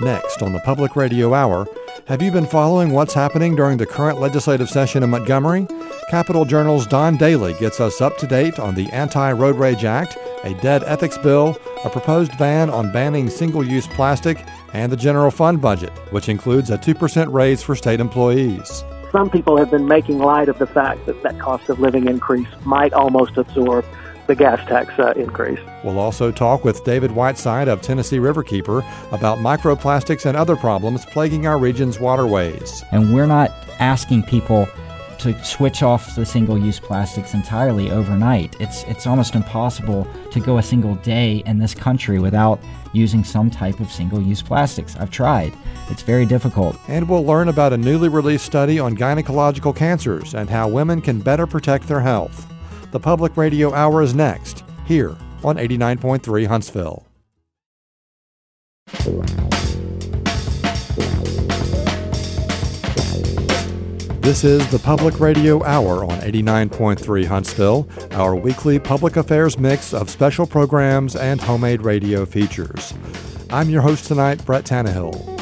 Next on the Public Radio Hour, have you been following what's happening during the current legislative session in Montgomery? Capitol Journal's Don Dailey gets us up to date on the Anti Road Rage Act, a dead ethics bill, a proposed ban on banning single use plastic, and the general fund budget, which includes a 2% raise for state employees. Some people have been making light of the fact that that cost of living increase might almost absorb the gas tax uh, increase. We'll also talk with David Whiteside of Tennessee Riverkeeper about microplastics and other problems plaguing our region's waterways. And we're not asking people to switch off the single-use plastics entirely overnight. It's it's almost impossible to go a single day in this country without using some type of single-use plastics. I've tried. It's very difficult. And we'll learn about a newly released study on gynecological cancers and how women can better protect their health. The Public Radio Hour is next, here on 89.3 Huntsville. This is the Public Radio Hour on 89.3 Huntsville, our weekly public affairs mix of special programs and homemade radio features. I'm your host tonight, Brett Tannehill.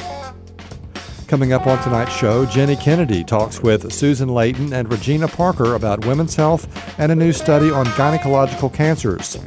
Coming up on tonight's show, Ginny Kennedy talks with Susan Leighton and Regina Parker about women's health and a new study on gynecological cancers.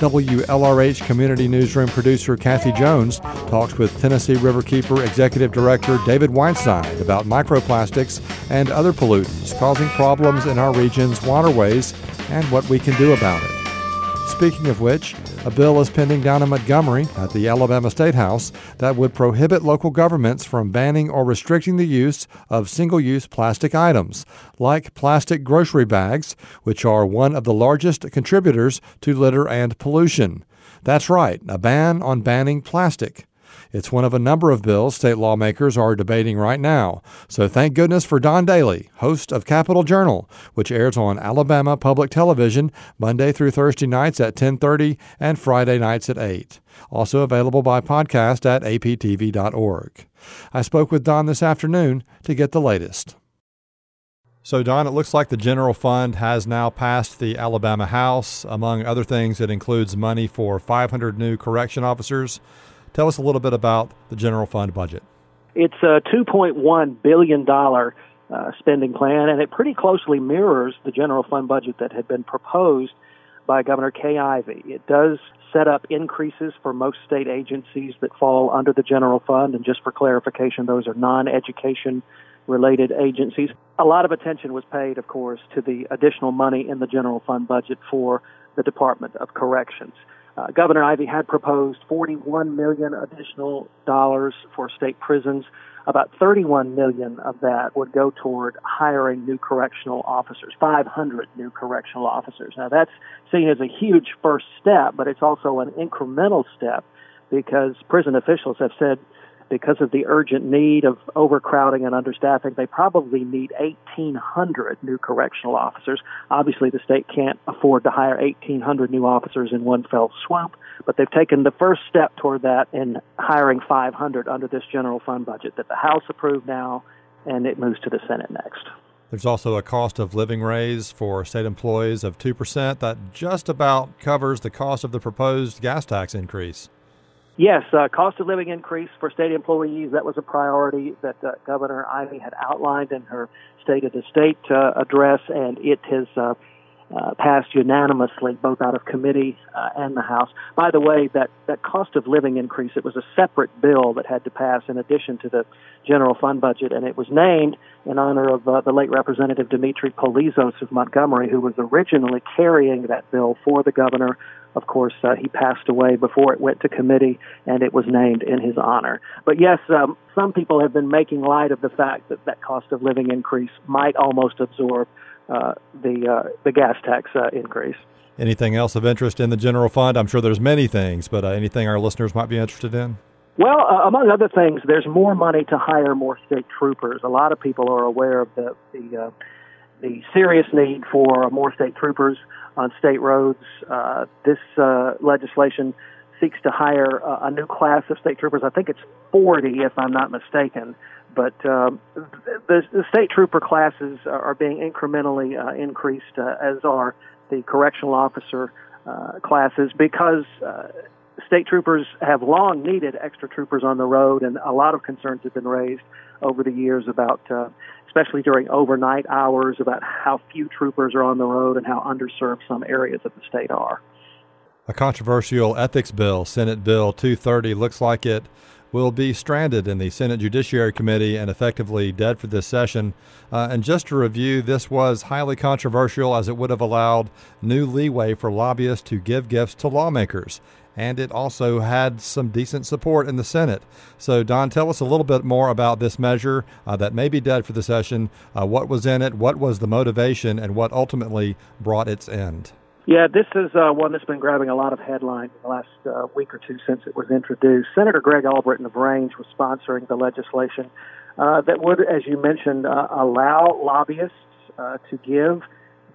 WLRH Community Newsroom producer Kathy Jones talks with Tennessee Riverkeeper Executive Director David Whiteside about microplastics and other pollutants causing problems in our region's waterways and what we can do about it. Speaking of which, a bill is pending down in Montgomery at the Alabama State House that would prohibit local governments from banning or restricting the use of single use plastic items, like plastic grocery bags, which are one of the largest contributors to litter and pollution. That's right, a ban on banning plastic. It's one of a number of bills state lawmakers are debating right now. So thank goodness for Don Dailey, host of Capitol Journal, which airs on Alabama Public Television Monday through Thursday nights at 10:30 and Friday nights at 8. Also available by podcast at aptv.org. I spoke with Don this afternoon to get the latest. So, Don, it looks like the general fund has now passed the Alabama House. Among other things, it includes money for 500 new correction officers. Tell us a little bit about the general fund budget. It's a $2.1 billion uh, spending plan, and it pretty closely mirrors the general fund budget that had been proposed by Governor Kay Ivey. It does set up increases for most state agencies that fall under the general fund, and just for clarification, those are non education related agencies. A lot of attention was paid, of course, to the additional money in the general fund budget for the Department of Corrections. Uh, Governor Ivey had proposed 41 million additional dollars for state prisons. About 31 million of that would go toward hiring new correctional officers, 500 new correctional officers. Now that's seen as a huge first step, but it's also an incremental step because prison officials have said because of the urgent need of overcrowding and understaffing, they probably need 1,800 new correctional officers. Obviously, the state can't afford to hire 1,800 new officers in one fell swoop, but they've taken the first step toward that in hiring 500 under this general fund budget that the House approved now, and it moves to the Senate next. There's also a cost of living raise for state employees of 2% that just about covers the cost of the proposed gas tax increase. Yes, uh, cost of living increase for state employees, that was a priority that uh, Governor Ivey had outlined in her State of the State uh, address, and it has uh, uh, passed unanimously, both out of committee uh, and the House. By the way, that, that cost of living increase, it was a separate bill that had to pass in addition to the general fund budget, and it was named in honor of uh, the late Representative Dimitri Polizos of Montgomery, who was originally carrying that bill for the governor of course, uh, he passed away before it went to committee, and it was named in his honor. But yes, um, some people have been making light of the fact that that cost of living increase might almost absorb uh, the uh, the gas tax uh, increase. Anything else of interest in the general fund? I'm sure there's many things, but uh, anything our listeners might be interested in? Well, uh, among other things, there's more money to hire more state troopers. A lot of people are aware of the the, the serious need for more state troopers on state roads. Uh, this uh, legislation seeks to hire uh, a new class of state troopers. I think it's 40, if I'm not mistaken. But um, the, the state trooper classes are being incrementally uh, increased, uh, as are the correctional officer uh, classes, because state troopers have long needed extra troopers on the road, and a lot of concerns have been raised over the years about, uh, especially during overnight hours, about how few troopers are on the road and how underserved some areas of the state are. A controversial ethics bill, Senate Bill 230, looks like it will be stranded in the Senate Judiciary Committee and effectively dead for this session. Uh, and just to review, this was highly controversial as it would have allowed new leeway for lobbyists to give gifts to lawmakers. And it also had some decent support in the Senate. So, Don, tell us a little bit more about this measure uh, that may be dead for the session. Uh, what was in it? What was the motivation? And what ultimately brought its end? Yeah, this is uh, one that's been grabbing a lot of headlines in the last uh, week or two since it was introduced. Senator Greg Albritton of Range was sponsoring the legislation uh, that would, as you mentioned, uh, allow lobbyists to give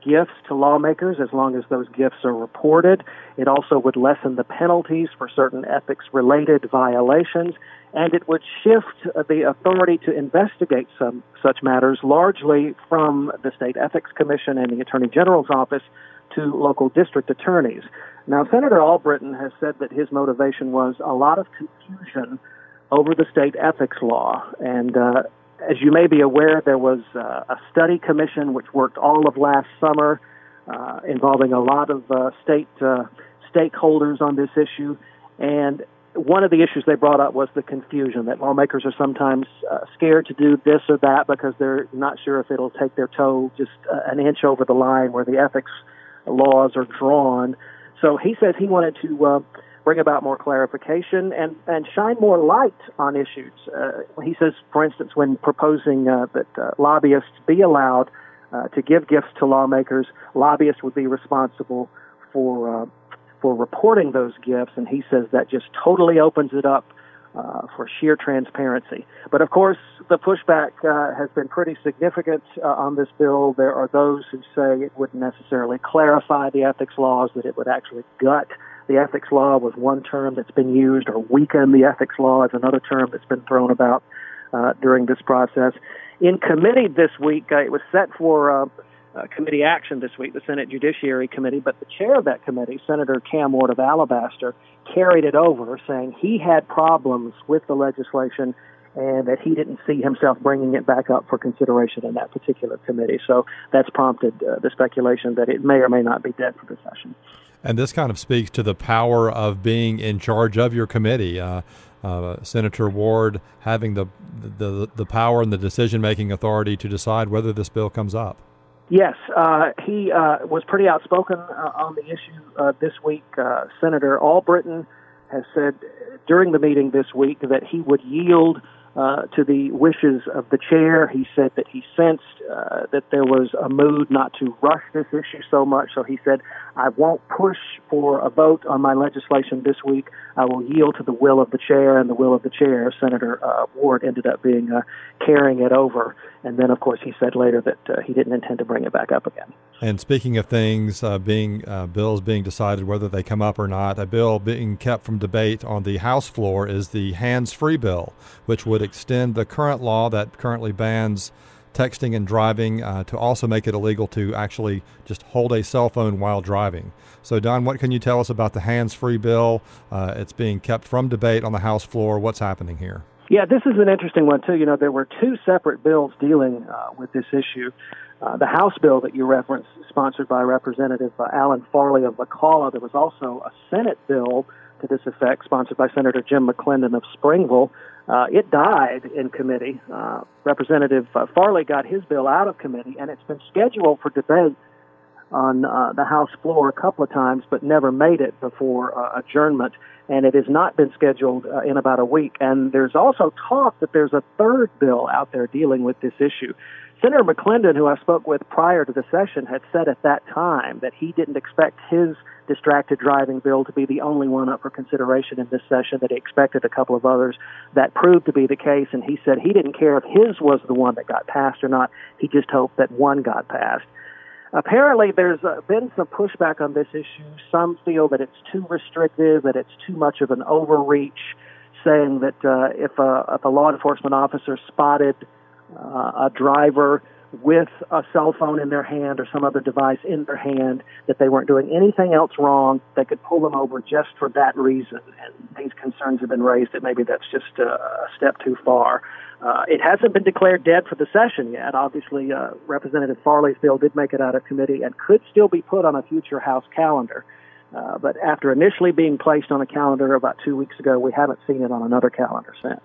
gifts to lawmakers as long as those gifts are reported. It also would lessen the penalties for certain ethics related violations, and it would shift the authority to investigate some such matters largely from the State Ethics Commission and the Attorney General's office to local district attorneys. Now, Senator Albritton has said that his motivation was a lot of confusion over the state ethics law. And uh, as you may be aware, there was uh, a study commission which worked all of last summer, uh, involving a lot of uh, state uh, stakeholders on this issue. And one of the issues they brought up was the confusion that lawmakers are sometimes uh, scared to do this or that because they're not sure if it'll take their toe just uh, an inch over the line where the ethics laws are drawn. So he says he wanted to bring about more clarification and, and shine more light on issues. Uh, he says, for instance, when proposing uh, that uh, lobbyists be allowed uh, to give gifts to lawmakers, lobbyists would be responsible for uh, for reporting those gifts, and he says that just totally opens it up uh, for sheer transparency. But of course, the pushback uh, has been pretty significant uh, on this bill. There are those who say it wouldn't necessarily clarify the ethics laws, that it would actually gut the ethics law was one term that's been used, or weaken the ethics law is another term that's been thrown about uh, during this process. In committee this week, uh, it was set for uh, uh, committee action this week, the Senate Judiciary Committee, but the chair of that committee, Senator Cam Ward of Alabaster, carried it over, saying he had problems with the legislation and that he didn't see himself bringing it back up for consideration in that particular committee. So that's prompted uh, the speculation that it may or may not be dead for the session. And this kind of speaks to the power of being in charge of your committee. Uh, uh, Senator Ward having the, the the power and the decision making authority to decide whether this bill comes up. Yes, uh, he uh, was pretty outspoken uh, on the issue uh, this week. Uh, Senator Albritton has said during the meeting this week that he would yield to the wishes of the chair. He said that he sensed uh, that there was a mood not to rush this issue so much. So he said, I won't push for a vote on my legislation this week. I will yield to the will of the chair, and the will of the chair, Senator uh, Ward, ended up being uh, carrying it over. And then, of course, he said later that uh, he didn't intend to bring it back up again. And speaking of things uh, being bills being decided whether they come up or not, a bill being kept from debate on the House floor is the hands-free bill, which would extend the current law that currently bans texting and driving uh, to also make it illegal to actually just hold a cell phone while driving. So, Don, what can you tell us about the hands-free bill? Uh, it's being kept from debate on the House floor. What's happening here? Yeah, this is an interesting one too. You know, there were two separate bills dealing uh, with this issue. Uh, the House bill that you referenced, sponsored by Representative uh, Allen Farley of McCalla, there was also a Senate bill to this effect, sponsored by Senator Jim McClendon of Springville. Uh, it died in committee. Uh, Representative uh, Farley got his bill out of committee, and it's been scheduled for debate on uh, the House floor a couple of times, but never made it before uh, adjournment. And it has not been scheduled in about a week. And there's also talk that there's a third bill out there dealing with this issue. Senator McClendon, who I spoke with prior to the session, had said at that time that he didn't expect his distracted driving bill to be the only one up for consideration in this session, that he expected a couple of others. That proved to be the case, and he said he didn't care if his was the one that got passed or not. He just hoped that one got passed. Apparently, there's uh, been some pushback on this issue. Some feel that it's too restrictive, that it's too much of an overreach, saying that uh, if, a, if a law enforcement officer spotted uh, a driver with a cell phone in their hand or some other device in their hand, that they weren't doing anything else wrong, they could pull them over just for that reason. And these concerns have been raised that maybe that's just a step too far. Uh, it hasn't been declared dead for the session yet. Obviously, uh, Representative Farley's bill did make it out of committee and could still be put on a future House calendar. Uh, but after initially being placed on a calendar about two weeks ago, we haven't seen it on another calendar since.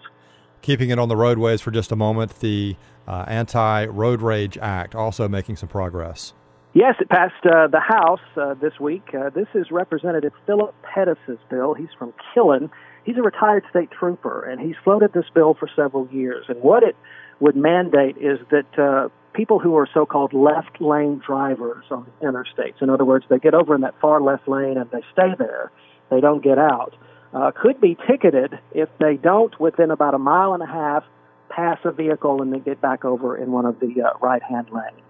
Keeping it on the roadways for just a moment, the uh, Anti Road Rage Act also making some progress. Yes, it passed uh, the House uh, this week. Uh, this is Representative Phillip Pettus's bill. He's from Killen. He's a retired state trooper, and he's floated this bill for several years. And what it would mandate is that uh, people who are so-called left lane drivers on interstates, in other words, they get over in that far left lane and they stay there, they don't get out, uh, could be ticketed if they don't within about a mile and a half pass a vehicle and then get back over in one of the uh, right-hand lanes.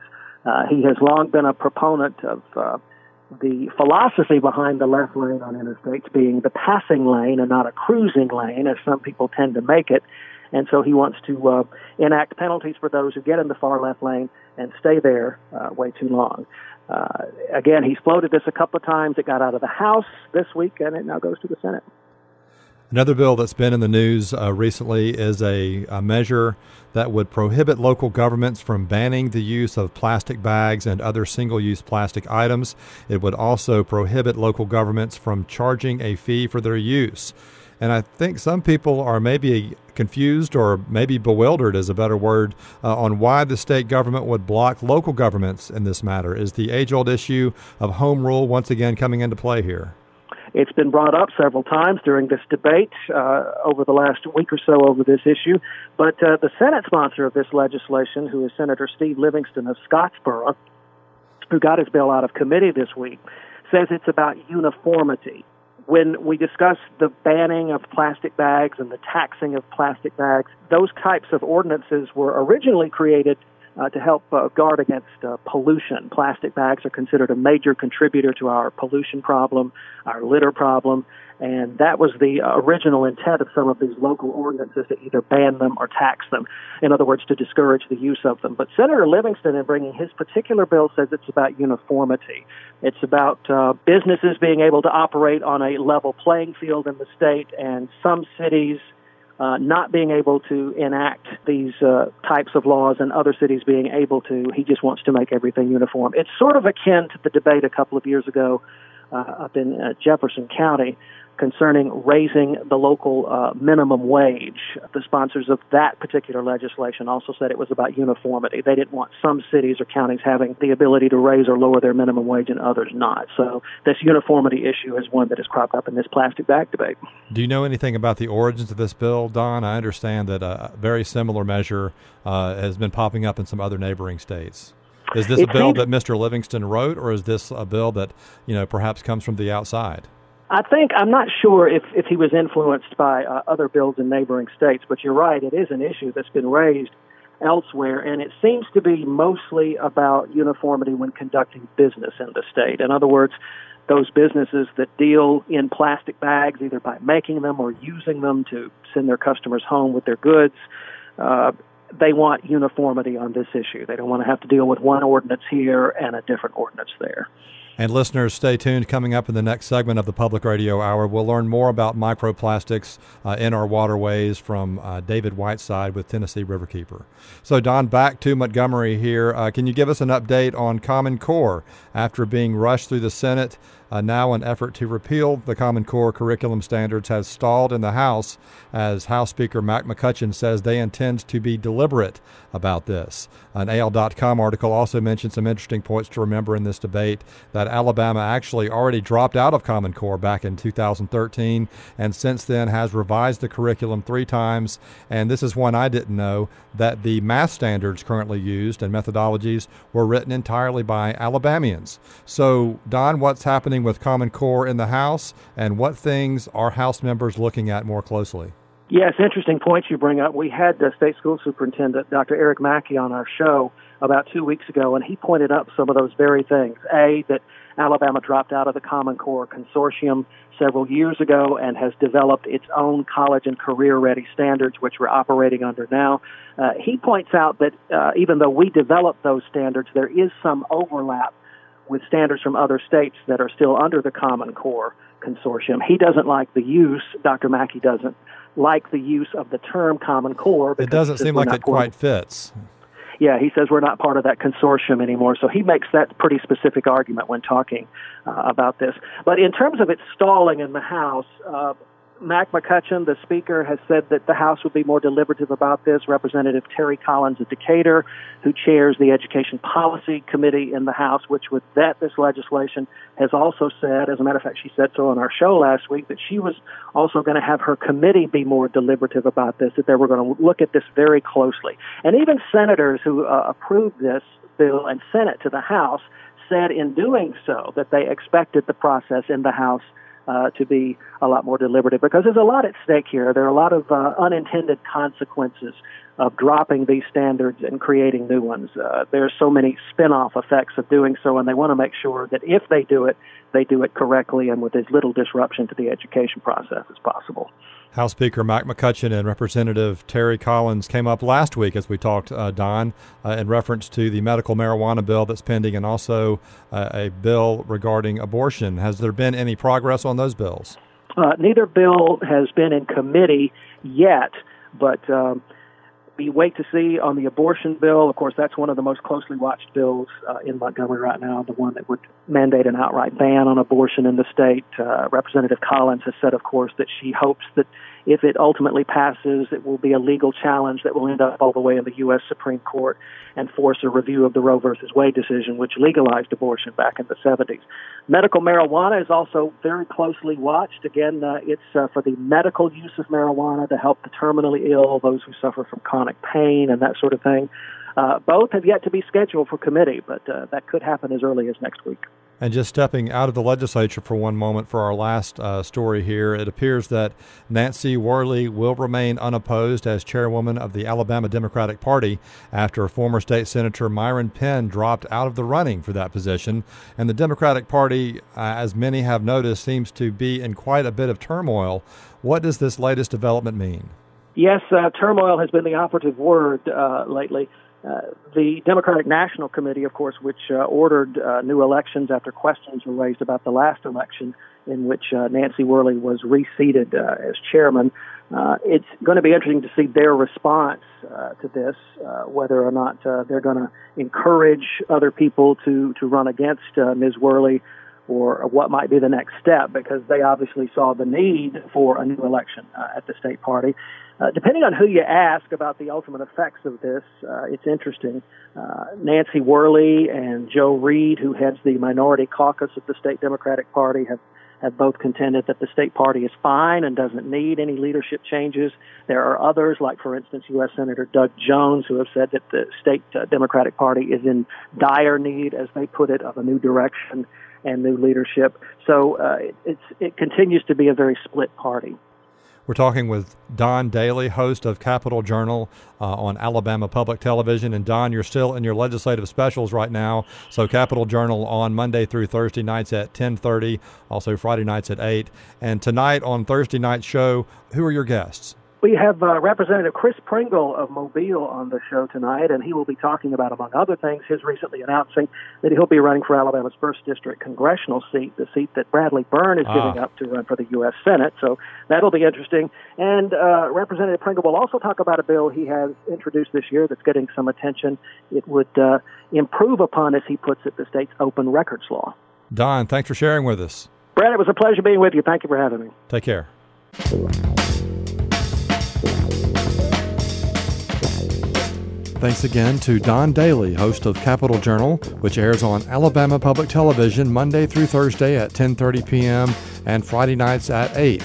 Uh, he has long been a proponent of uh, the philosophy behind the left lane on interstates being the passing lane and not a cruising lane, as some people tend to make it. And so he wants to uh, enact penalties for those who get in the far left lane and stay there uh, way too long. Uh, again, he's floated this a couple of times. It got out of the House this week, and it now goes to the Senate. Another bill that's been in the news uh, recently is a, a, measure that would prohibit local governments from banning the use of plastic bags and other single use plastic items. It would also prohibit local governments from charging a fee for their use. And I think some people are maybe confused or maybe bewildered, is a better word, uh, on why the state government would block local governments in this matter. Is the age old issue of home rule once again coming into play here? It's been brought up several times during this debate uh, over the last week or so over this issue. But uh, the Senate sponsor of this legislation, who is Senator Steve Livingston of Scottsboro, who got his bill out of committee this week, says it's about uniformity when we discuss the banning of plastic bags and the taxing of plastic bags, those types of ordinances were originally created uh, to help uh, guard against uh, pollution. Plastic bags are considered a major contributor to our pollution problem, our litter problem, and that was the original intent of some of these local ordinances to either ban them or tax them. In other words, to discourage the use of them. But Senator Livingston, in bringing his particular bill, says it's about uniformity. It's about uh, businesses being able to operate on a level playing field in the state, and some cities uh, not being able to enact these uh, types of laws and other cities being able to. He just wants to make everything uniform. It's sort of akin to the debate a couple of years ago uh, up in uh, Jefferson County concerning raising the local uh, minimum wage. The sponsors of that particular legislation also said it was about uniformity. They didn't want some cities or counties having the ability to raise or lower their minimum wage and others not. So this uniformity issue is one that has cropped up in this plastic bag debate. Do you know anything about the origins of this bill, Don? I understand that a very similar measure uh, has been popping up in some other neighboring states. Is this it a bill seems- that Mr. Livingston wrote, or is this a bill that you know perhaps comes from the outside? I think I'm not sure if if he was influenced by uh, other bills in neighboring states, but you're right. It is an issue that's been raised elsewhere, and it seems to be mostly about uniformity when conducting business in the state. In other words, those businesses that deal in plastic bags, either by making them or using them to send their customers home with their goods, uh, they want uniformity on this issue. They don't want to have to deal with one ordinance here and a different ordinance there. And listeners, stay tuned. Coming up in the next segment of the Public Radio Hour, we'll learn more about microplastics uh, in our waterways from uh, David Whiteside with Tennessee Riverkeeper. So, Don, back to Montgomery here. Uh, can you give us an update on Common Core after being rushed through the Senate? Uh, now, an effort to repeal the Common Core curriculum standards has stalled in the House as House Speaker Mac McCutcheon says they intend to be deliberate about this. An AL.com article also mentioned some interesting points to remember in this debate that Alabama actually already dropped out of Common Core back in 2013 and since then has revised the curriculum three times. And this is one I didn't know that the math standards currently used and methodologies were written entirely by Alabamians. So, Don, what's happening with Common Core in the House and what things are House members looking at more closely? Yes, interesting points you bring up. We had the state school superintendent, Dr. Eric Mackey, on our show about two weeks ago, and he pointed up some of those very things. A, that Alabama dropped out of the Common Core Consortium several years ago and has developed its own college and career ready standards, which we're operating under now. Uh, he points out that uh, even though we developed those standards, there is some overlap with standards from other states that are still under the Common Core Consortium. He doesn't like the use, Dr. Mackey doesn't like the use of the term Common Core. It doesn't seem like it quite fits yeah, he says we're not part of that consortium anymore. So he makes that pretty specific argument when talking uh, about this. But in terms of it stalling in the House, uh, Mac McCutcheon, the Speaker, has said that the House will be more deliberative about this. Representative Terry Collins of Decatur, who chairs the Education Policy Committee in the House, which would vet this legislation, has also said, as a matter of fact, she said so on our show last week, that she was also going to have her committee be more deliberative about this, that they were going to look at this very closely. And even senators who uh, approved this bill and sent it to the House said in doing so that they expected the process in the House uh, to be a lot more deliberative because there's a lot at stake here. There are a lot of uh, unintended consequences of dropping these standards and creating new ones. Uh, are so many spin-off effects of doing so, and they want to make sure that if they do it, they do it correctly and with as little disruption to the education process as possible. House Speaker Mike McCutcheon and Representative Terry Collins came up last week as we talked, uh, Don, uh, in reference to the medical marijuana bill that's pending and also uh, a bill regarding abortion. Has there been any progress on those bills? Uh, neither bill has been in committee yet, but um, we wait to see on the abortion bill. Of course, that's one of the most closely watched bills uh, in Montgomery right now, the one that would mandate an outright ban on abortion in the state. Uh, Representative Collins has said, of course, that she hopes that if it ultimately passes, it will be a legal challenge that will end up all the way in the U.S. Supreme Court and force a review of the Roe versus Wade decision, which legalized abortion back in the 70s. Medical marijuana is also very closely watched. Again, uh, it's uh, for the medical use of marijuana to help the terminally ill, those who suffer from chronic pain, and that sort of thing. Uh, both have yet to be scheduled for committee, but uh, that could happen as early as next week. And just stepping out of the legislature for one moment for our last uh, story here, it appears that Nancy Worley will remain unopposed as chairwoman of the Alabama Democratic Party after former state senator Myron Penn dropped out of the running for that position. And the Democratic Party, uh, as many have noticed, seems to be in quite a bit of turmoil. What does this latest development mean? Yes, uh, turmoil has been the operative word uh, lately. Uh, the Democratic National Committee, of course, which uh, ordered uh, new elections after questions were raised about the last election in which uh, Nancy Worley was reseated uh, as chairman. it's going to be interesting to see their response to this, whether or not they're going to encourage other people to, to run against Ms. Worley or what might be the next step because they obviously saw the need for a new election at the state party. Uh, depending on who you ask about the ultimate effects of this, uh, it's interesting. Uh, Nancy Worley and Joe Reed, who heads the minority caucus of the state Democratic Party, have have both contended that the state party is fine and doesn't need any leadership changes. There are others, like for instance U.S. Senator Doug Jones, who have said that the state uh, Democratic Party is in dire need, as they put it, of a new direction and new leadership. So uh, it, it continues to be a very split party. We're talking with Don Dailey, host of Capitol Journal uh, on Alabama Public Television. And Don, you're still in your legislative specials right now. So Capitol Journal on Monday through Thursday nights at 10:30, also Friday nights at 8. And tonight on Thursday night show, who are your guests? We have uh, Representative Chris Pringle of Mobile on the show tonight, and he will be talking about, among other things, his recently announcing that he'll be running for Alabama's first district congressional seat, the seat that Bradley Byrne is ah. giving up to run for the U.S. Senate. So that'll be interesting. And uh, Representative Pringle will also talk about a bill he has introduced this year that's getting some attention. It would uh, improve upon, as he puts it, the state's open records law. Don, thanks for sharing with us. Brad, it was a pleasure being with you. Thank you for having me. Take care. Thanks again to Don Dailey, host of Capitol Journal, which airs on Alabama Public Television Monday through Thursday at 10:30 p.m. and Friday nights at 8.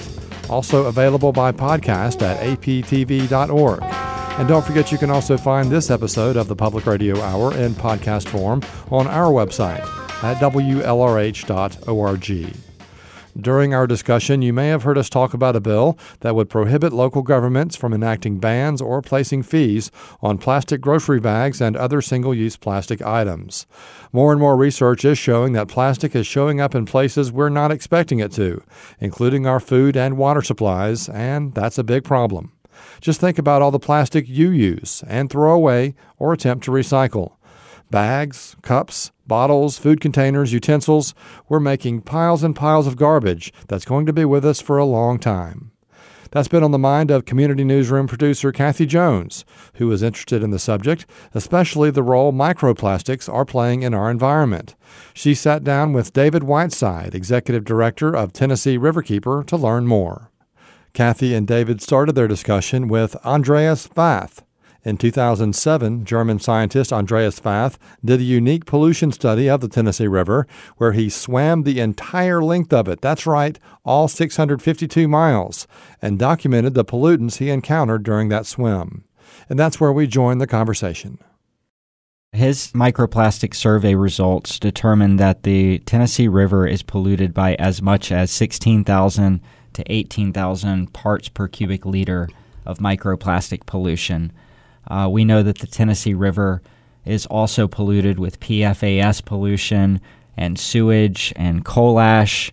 Also available by podcast at aptv.org. And don't forget you can also find this episode of the Public Radio Hour in podcast form on our website at wlrh.org. During our discussion, you may have heard us talk about a bill that would prohibit local governments from enacting bans or placing fees on plastic grocery bags and other single use plastic items. More and more research is showing that plastic is showing up in places we're not expecting it to, including our food and water supplies, and that's a big problem. Just think about all the plastic you use and throw away or attempt to recycle. Bags, cups, bottles, food containers, utensils, we're making piles and piles of garbage that's going to be with us for a long time. That's been on the mind of community newsroom producer Kathy Jones, who is interested in the subject, especially the role microplastics are playing in our environment. She sat down with David Whiteside, executive director of Tennessee Riverkeeper, to learn more. Kathy and David started their discussion with Andreas Fath. In 2007, German scientist Andreas Fath did a unique pollution study of the Tennessee River where he swam the entire length of it. That's right, all 652 miles, and documented the pollutants he encountered during that swim. And that's where we join the conversation. His microplastic survey results determined that the Tennessee River is polluted by as much as 16,000 to 18,000 parts per cubic liter of microplastic pollution. Uh, we know that the Tennessee River is also polluted with PFAS pollution and sewage and coal ash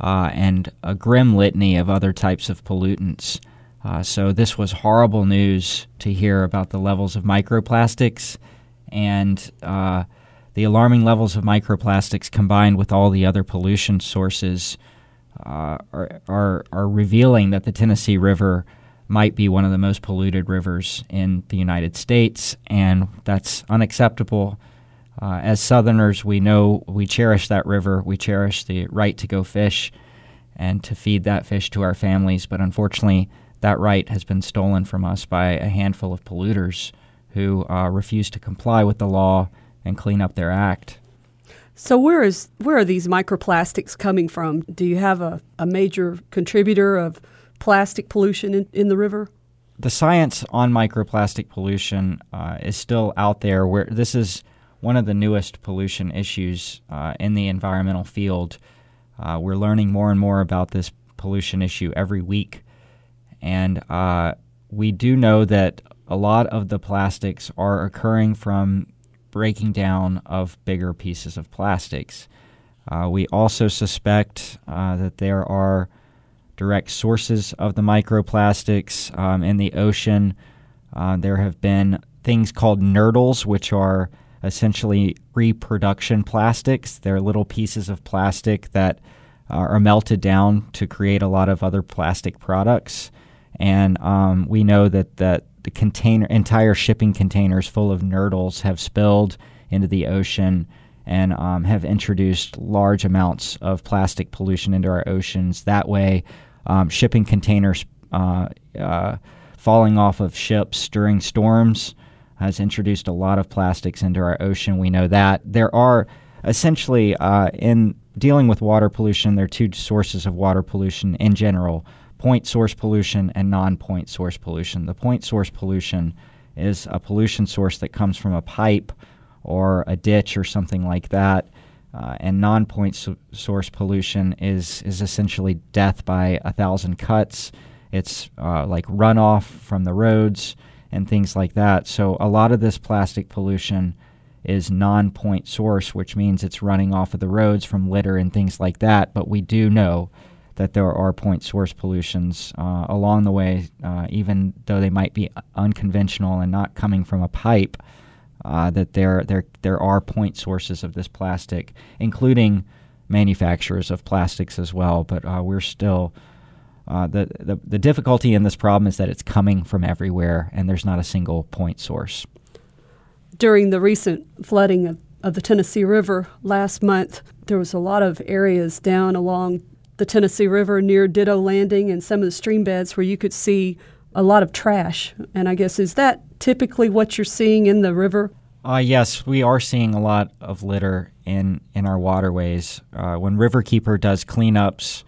uh, and a grim litany of other types of pollutants. Uh, so, this was horrible news to hear about the levels of microplastics and uh, the alarming levels of microplastics combined with all the other pollution sources uh, are, are, are revealing that the Tennessee River might be one of the most polluted rivers in the United States, and that's unacceptable. Uh, as Southerners, we know we cherish that river. We cherish the right to go fish and to feed that fish to our families, but unfortunately, that right has been stolen from us by a handful of polluters who uh, refuse to comply with the law and clean up their act. So where is where are these microplastics coming from? Do you have a, a major contributor of plastic pollution in, in the river? The science on microplastic pollution uh, is still out there. Where this is one of the newest pollution issues uh, in the environmental field. Uh, we're learning more and more about this pollution issue every week, and uh, we do know that a lot of the plastics are occurring from breaking down of bigger pieces of plastics. Uh, we also suspect uh, that there are direct sources of the microplastics um, in the ocean. Uh, there have been things called nurdles, which are essentially reproduction plastics. They're little pieces of plastic that uh, are melted down to create a lot of other plastic products. And um, we know that, that the container, entire shipping containers full of nurdles have spilled into the ocean and um, have introduced large amounts of plastic pollution into our oceans. That way, um, shipping containers uh, uh, falling off of ships during storms has introduced a lot of plastics into our ocean. We know that. There are essentially, uh, in dealing with water pollution, there are two sources of water pollution in general point source pollution and non point source pollution. The point source pollution is a pollution source that comes from a pipe or a ditch or something like that. Uh, and non-point so- source pollution is is essentially death by a thousand cuts. It's uh, like runoff from the roads and things like that. So a lot of this plastic pollution is non-point source, which means it's running off of the roads from litter and things like that. But we do know that there are point source pollutions uh, along the way, uh, even though they might be unconventional and not coming from a pipe. Uh, that there there there are point sources of this plastic, including manufacturers of plastics as well. But uh, we're still uh, the, the the difficulty in this problem is that it's coming from everywhere, and there's not a single point source. During the recent flooding of, of the Tennessee River last month, there was a lot of areas down along the Tennessee River near Ditto Landing and some of the stream beds where you could see a lot of trash. And I guess is that typically what you're seeing in the river? Uh, yes, we are seeing a lot of litter in, in our waterways. Uh, when Riverkeeper does cleanups,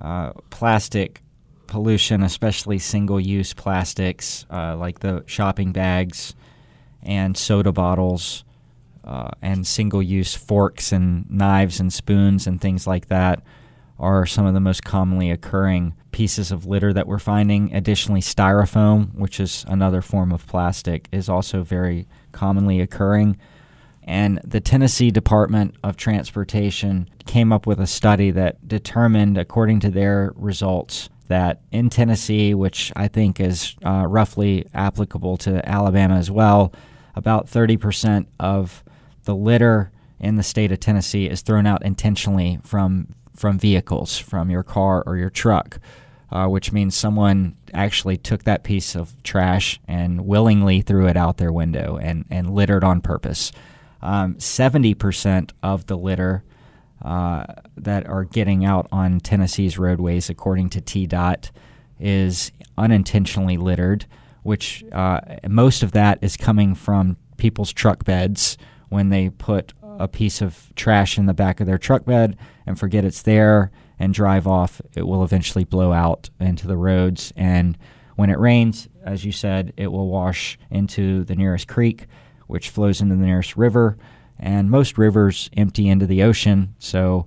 uh, plastic pollution, especially single use plastics uh, like the shopping bags and soda bottles uh, and single use forks and knives and spoons and things like that, are some of the most commonly occurring pieces of litter that we're finding. Additionally, styrofoam, which is another form of plastic, is also very commonly occurring. And the Tennessee Department of Transportation came up with a study that determined, according to their results, that in Tennessee, which I think is uh, roughly applicable to Alabama as well, about 30% of the litter in the state of Tennessee is thrown out intentionally from from vehicles, from your car or your truck, uh, which means someone actually took that piece of trash and willingly threw it out their window and, and littered on purpose. Um, 70% of the litter uh, that are getting out on Tennessee's roadways, according to TDOT, is unintentionally littered, which uh, most of that is coming from people's truck beds when they put a piece of trash in the back of their truck bed and forget it's there and drive off, it will eventually blow out into the roads. And when it rains, as you said, it will wash into the nearest creek, which flows into the nearest river. And most rivers empty into the ocean. So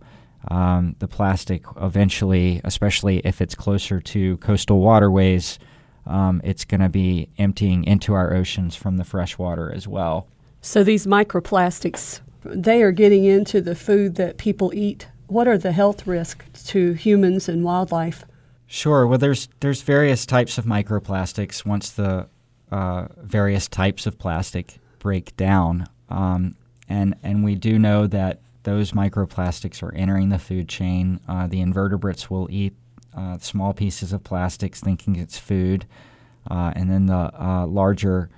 um, the plastic eventually, especially if it's closer to coastal waterways, um, it's going to be emptying into our oceans from the fresh water as well. So these microplastics, they are getting into the food that people eat. What are the health risks to humans and wildlife? Sure. Well, there's there's various types of microplastics. Once the uh, various types of plastic break down, um, and and we do know that those microplastics are entering the food chain. Uh, the invertebrates will eat uh, small pieces of plastics, thinking it's food, uh, and then the uh, larger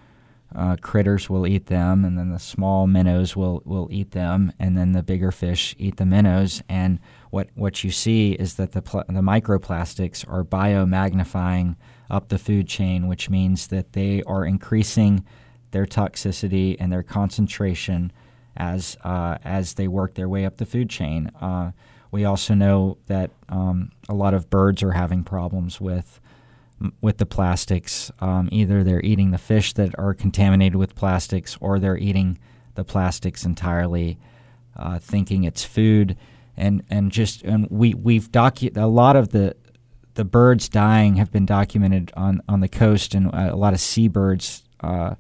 uh, critters will eat them, and then the small minnows will, will eat them, and then the bigger fish eat the minnows. And what what you see is that the pl- the microplastics are biomagnifying up the food chain, which means that they are increasing their toxicity and their concentration as uh, as they work their way up the food chain. Uh, we also know that um, a lot of birds are having problems with with the plastics. Um, either they're eating the fish that are contaminated with plastics, or they're eating the plastics entirely, uh, thinking it's food. And and just and we we've docu- a lot of the the birds dying have been documented on on the coast, and a lot of seabirds. Uh,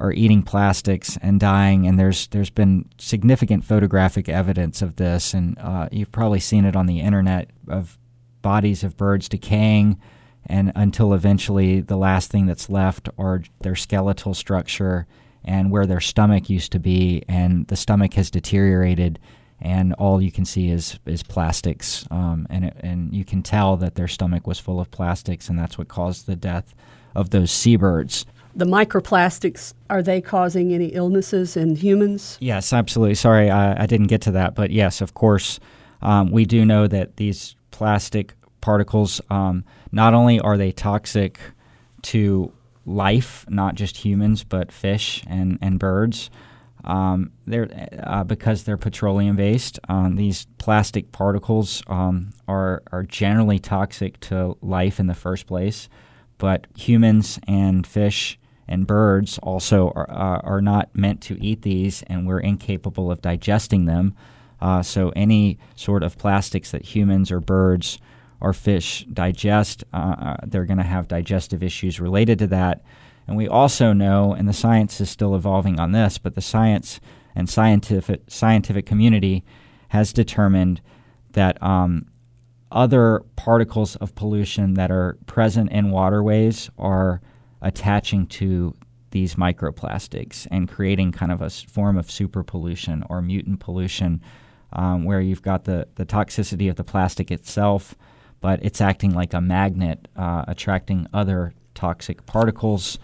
are eating plastics and dying, and there's there's been significant photographic evidence of this, and uh, you've probably seen it on the internet of bodies of birds decaying and until eventually the last thing that's left are their skeletal structure and where their stomach used to be, and the stomach has deteriorated, and all you can see is is plastics, um, and it, and you can tell that their stomach was full of plastics, and that's what caused the death of those seabirds. The microplastics are they causing any illnesses in humans? Yes, absolutely. Sorry, I, I didn't get to that, but yes, of course, um, we do know that these plastic particles. Um, not only are they toxic to life, not just humans, but fish and, and birds, um, they're, uh, because they're petroleum based. Um, these plastic particles um, are, are generally toxic to life in the first place, but humans and fish and birds also are, uh, are not meant to eat these, and we're incapable of digesting them. Uh, so, any sort of plastics that humans or birds our fish digest. Uh, uh they're going to have digestive issues related to that. And we also know, and the science is still evolving on this, but the science and scientific scientific community has determined that um, other particles of pollution that are present in waterways are attaching to these microplastics and creating kind of a form of super pollution or mutant pollution, um, where you've got the, the toxicity of the plastic itself but it's acting like a magnet, uh, attracting other toxic particles.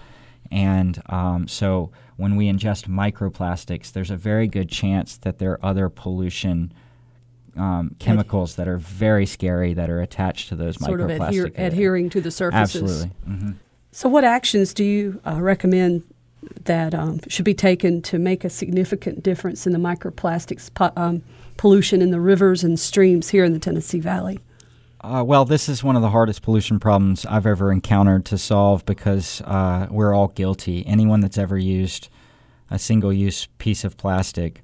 And um, so when we ingest microplastics, there's a very good chance that there are other pollution um, chemicals that are very scary that are attached to those sort microplastics. Sort of adher- adhering to the surfaces. Absolutely. Mm-hmm. So, what actions do you uh, recommend that um, should be taken to make a significant difference in the microplastics po- um, pollution in the rivers and streams here in the Tennessee Valley? Uh, well, this is one of the hardest pollution problems I've ever encountered to solve because uh, we're all guilty. Anyone that's ever used a single use piece of plastic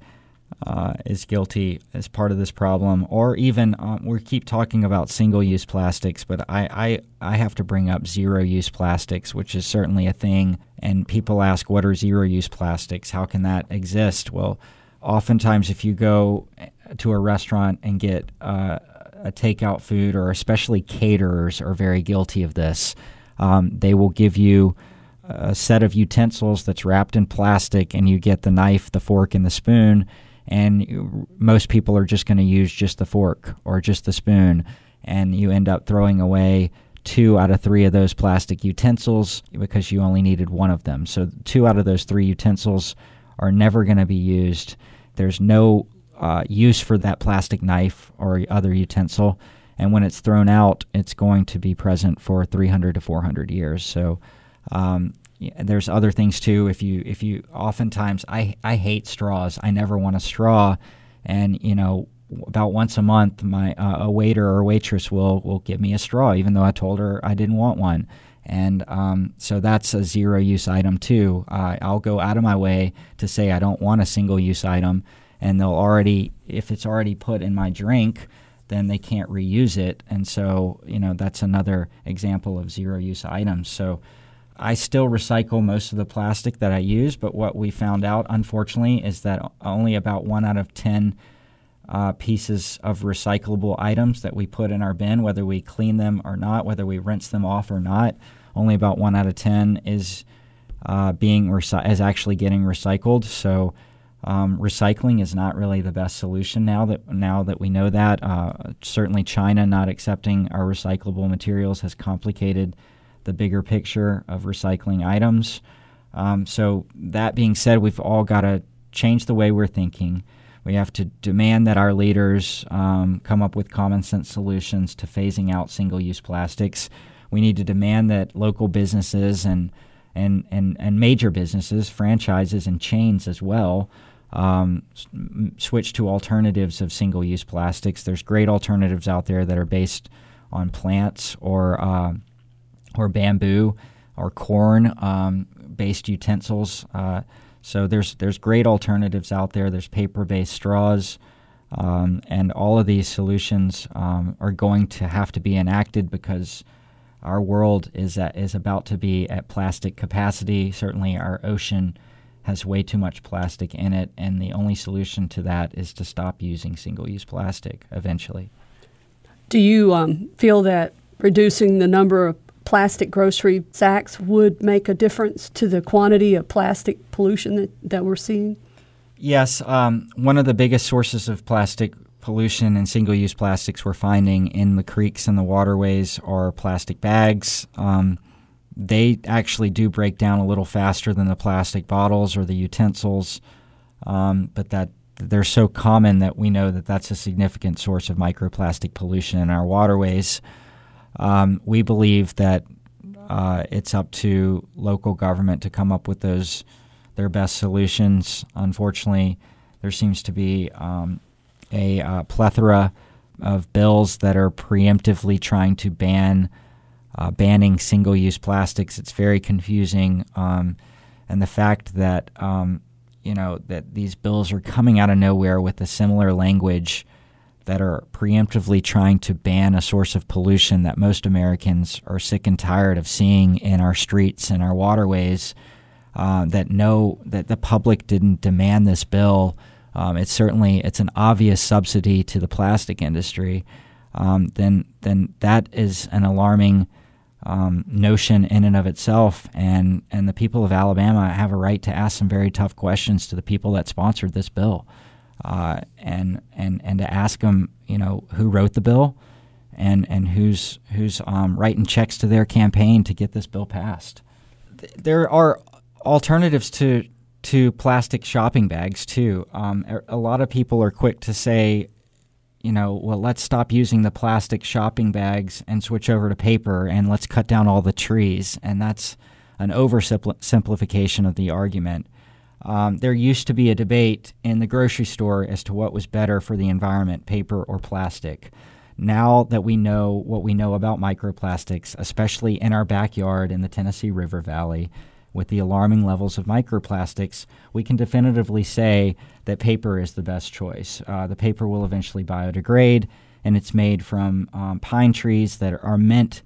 uh, is guilty as part of this problem, or even um, we keep talking about single-use plastics, but I, I I have to bring up zero-use plastics, which is certainly a thing. And people ask, what are zero-use plastics? How can that exist? Well, oftentimes if you go to a restaurant and get uh, takeout food, or especially caterers are very guilty of this. Um, they will give you a set of utensils that's wrapped in plastic, and you get the knife, the fork, and the spoon. And you, most people are just going to use just the fork or just the spoon, and you end up throwing away two out of three of those plastic utensils because you only needed one of them. So, two out of those three utensils are never going to be used. There's no uh, use for that plastic knife or other utensil. And when it's thrown out, it's going to be present for 300 to 400 years. So um, there's other things too. If you if you oftentimes I I hate straws. I never want a straw, and you know about once a month my uh, a waiter or waitress will will give me a straw even though I told her I didn't want one. And um, so that's a zero use item too. Uh, I'll go out of my way to say I don't want a single use item and they'll already if it's already put in my drink then they can't reuse it and so you know that's another example of zero use items so I still recycle most of the plastic that I use, but what we found out, unfortunately, is that only about one out of 10 uh, pieces of recyclable items that we put in our bin, whether we clean them or not, whether we rinse them off or not, only about one out of 10 is uh, being reci- is actually getting recycled. So um, recycling is not really the best solution now that now that we know that. Uh, certainly, China not accepting our recyclable materials has complicated the bigger picture of recycling items. Um, so that being said, we've all got to change the way we're thinking. We have to demand that our leaders um, come up with common sense solutions to phasing out single use plastics. We need to demand that local businesses and, and, and, and major businesses, franchises, and chains as well um, switch to alternatives of single use plastics. There's great alternatives out there that are based on plants or, uh, or bamboo or corn um, based utensils. Uh, so there's, there's great alternatives out there. There's paper based straws. Um, and all of these solutions um, are going to have to be enacted because our world is at, is about to be at plastic capacity. Certainly, our ocean has way too much plastic in it, and the only solution to that is to stop using single use plastic eventually. Do you um, feel that reducing the number of plastic grocery sacks would make a difference to the quantity of plastic pollution that, that we're seeing? Yes. Um, one of the biggest sources of plastic pollution and single use plastics we're finding in the creeks and the waterways are plastic bags. Um, they actually do break down a little faster than the plastic bottles or the utensils, um, but that they're so common that we know that that's a significant source of microplastic pollution in our waterways. Um, we believe that uh, it's up to local government to come up with those their best solutions. Unfortunately, there seems to be um, a uh, plethora of bills that are preemptively trying to ban uh, banning single use plastics. It's very confusing. Um, and the fact that, um, you know, that these bills are coming out of nowhere with a similar language that are preemptively trying to ban a source of pollution that most Americans are sick and tired of seeing in our streets and our waterways. Uh, that know that the public didn't demand this bill. Um, it's certainly it's an obvious subsidy to the plastic industry. Um, then then that is an alarming um, notion in and of itself. And, and the people of Alabama have a right to ask some very tough questions to the people that sponsored this bill. Uh, and, and, and to ask them, you know, who wrote the bill and, and who's, who's um, writing checks to their campaign to get this bill passed. There are alternatives to, to plastic shopping bags, too. Um, a lot of people are quick to say, you know, well, let's stop using the plastic shopping bags and switch over to paper and let's cut down all the trees. And that's an oversimplification of the argument. Um, there used to be a debate in the grocery store as to what was better for the environment, paper or plastic. Now that we know what we know about microplastics, especially in our backyard in the Tennessee River Valley, with the alarming levels of microplastics, we can definitively say that paper is the best choice. Uh, the paper will eventually biodegrade, and it's made from um, pine trees that are meant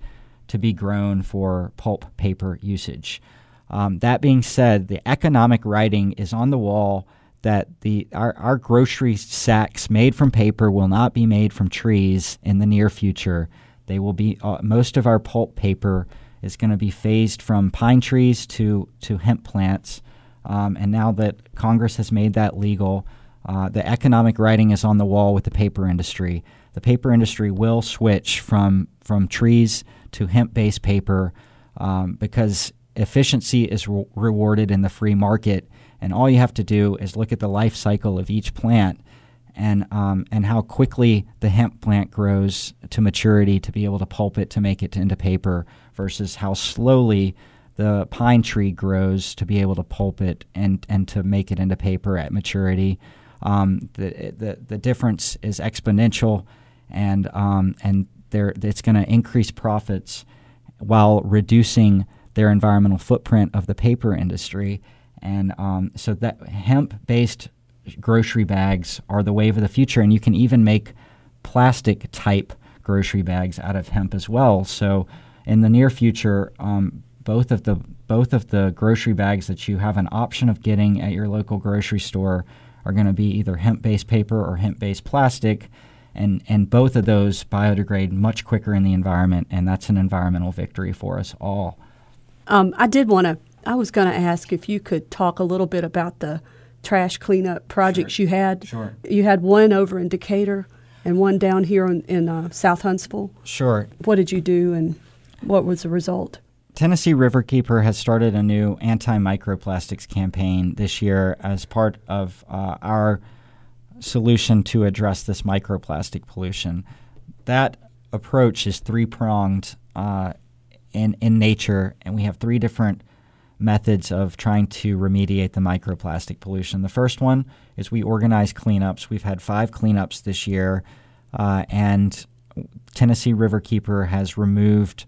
to be grown for pulp paper usage. Um, that being said, the economic writing is on the wall that the our, our grocery sacks made from paper will not be made from trees in the near future. They will be uh, most of our pulp paper is going to be phased from pine trees to to hemp plants. Um, and now that Congress has made that legal, uh, the economic writing is on the wall with the paper industry. The paper industry will switch from from trees to hemp-based paper um, because efficiency is re- rewarded in the free market, and all you have to do is look at the life cycle of each plant and um, and how quickly the hemp plant grows to maturity to be able to pulp it to make it into paper versus how slowly the pine tree grows to be able to pulp it and, and to make it into paper at maturity. Um, the, the the difference is exponential, and um, and there it's going to increase profits while reducing their environmental footprint of the paper industry. And um, so that hemp-based grocery bags are the wave of the future, and you can even make plastic type grocery bags out of hemp as well. So in the near future, um, both of the both of the grocery bags that you have an option of getting at your local grocery store are going to be either hemp-based paper or hemp-based plastic, and and both of those biodegrade much quicker in the environment, and that's an environmental victory for us all. Um, I did want to. I was going to ask if you could talk a little bit about the trash cleanup projects sure. you had. Sure. You had one over in Decatur and one down here in, in uh, South Huntsville. Sure. What did you do and what was the result? Tennessee Riverkeeper has started a new anti microplastics campaign this year as part of uh, our solution to address this microplastic pollution. That approach is three pronged uh, in, in nature, and we have three different methods of trying to remediate the microplastic pollution. The first one is we organize cleanups. We've had five cleanups this year, uh, and Tennessee Riverkeeper has removed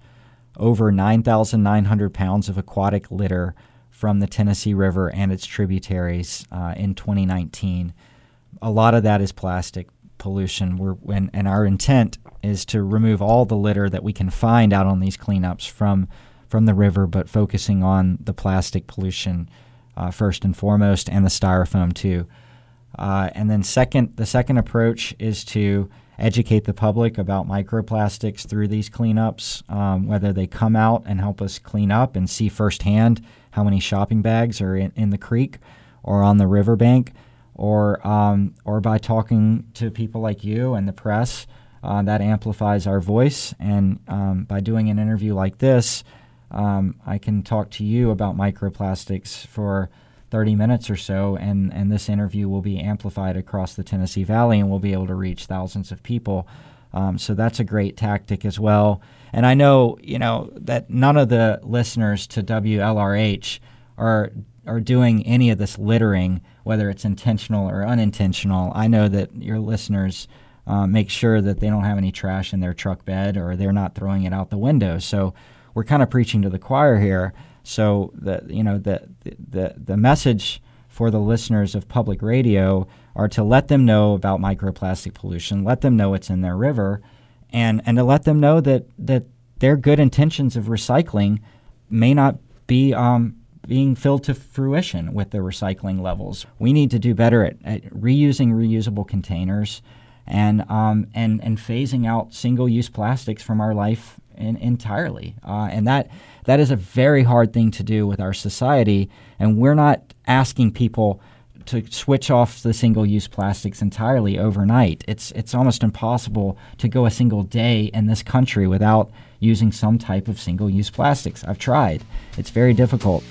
over 9,900 pounds of aquatic litter from the Tennessee River and its tributaries uh, in 2019. A lot of that is plastic pollution. We're, and, and our intent is to remove all the litter that we can find out on these cleanups from from the river, but focusing on the plastic pollution uh, first and foremost, and the styrofoam too. Uh, and then second, the second approach is to educate the public about microplastics through these cleanups, um, whether they come out and help us clean up and see firsthand how many shopping bags are in, in the creek or on the riverbank, or um, or by talking to people like you and the press. Uh, that amplifies our voice, and um, by doing an interview like this, um, I can talk to you about microplastics for 30 minutes or so, and, and this interview will be amplified across the Tennessee Valley and we'll be able to reach thousands of people. Um, so that's a great tactic as well. And I know, you know, that none of the listeners to WLRH are are doing any of this littering, whether it's intentional or unintentional. I know that your listeners uh, make sure that they don't have any trash in their truck bed or they're not throwing it out the window. So we're kind of preaching to the choir here. So the you know the the the message for the listeners of public radio are to let them know about microplastic pollution, let them know it's in their river, and and to let them know that that their good intentions of recycling may not be um, being filled to fruition with the recycling levels. We need to do better at, at reusing reusable containers and um, and and phasing out single-use plastics from our life in, entirely. Uh, and that that is a very hard thing to do with our society. And we're not asking people to switch off the single-use plastics entirely overnight. It's it's almost impossible to go a single day in this country without using some type of single-use plastics. I've tried. It's very difficult.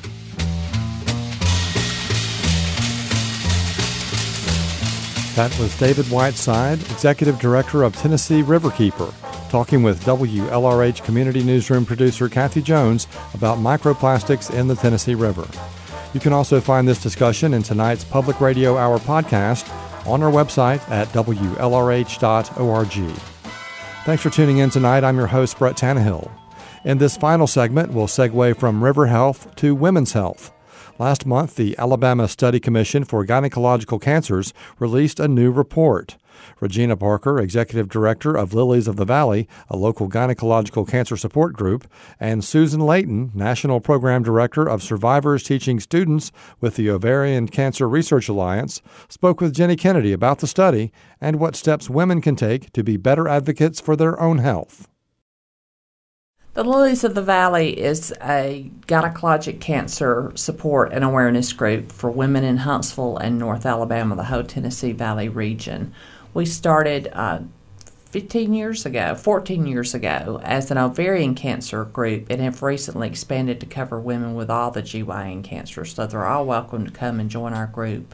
That was David Whiteside, Executive Director of Tennessee Riverkeeper, talking with WLRH Community Newsroom producer Kathy Jones about microplastics in the Tennessee River. You can also find this discussion in tonight's Public Radio Hour podcast on our website at WLRH.org. Thanks for tuning in tonight. I'm your host, Brett Tannehill. In this final segment, we'll segue from river health to women's health. Last month, the Alabama Study Commission for Gynecological Cancers released a new report. Regina Parker, Executive Director of Lilies of the Valley, a local gynecological cancer support group, and Susan Leighton, National Program Director of Survivors Teaching Students with the Ovarian Cancer Research Alliance, spoke with Ginny Kennedy about the study and what steps women can take to be better advocates for their own health. The Lilies of the Valley is a gynecologic cancer support and awareness group for women in Huntsville and North Alabama, the whole Tennessee Valley region. We started uh, 15 years ago, 14 years ago, as an ovarian cancer group and have recently expanded to cover women with all the GYN cancers. So they're all welcome to come and join our group,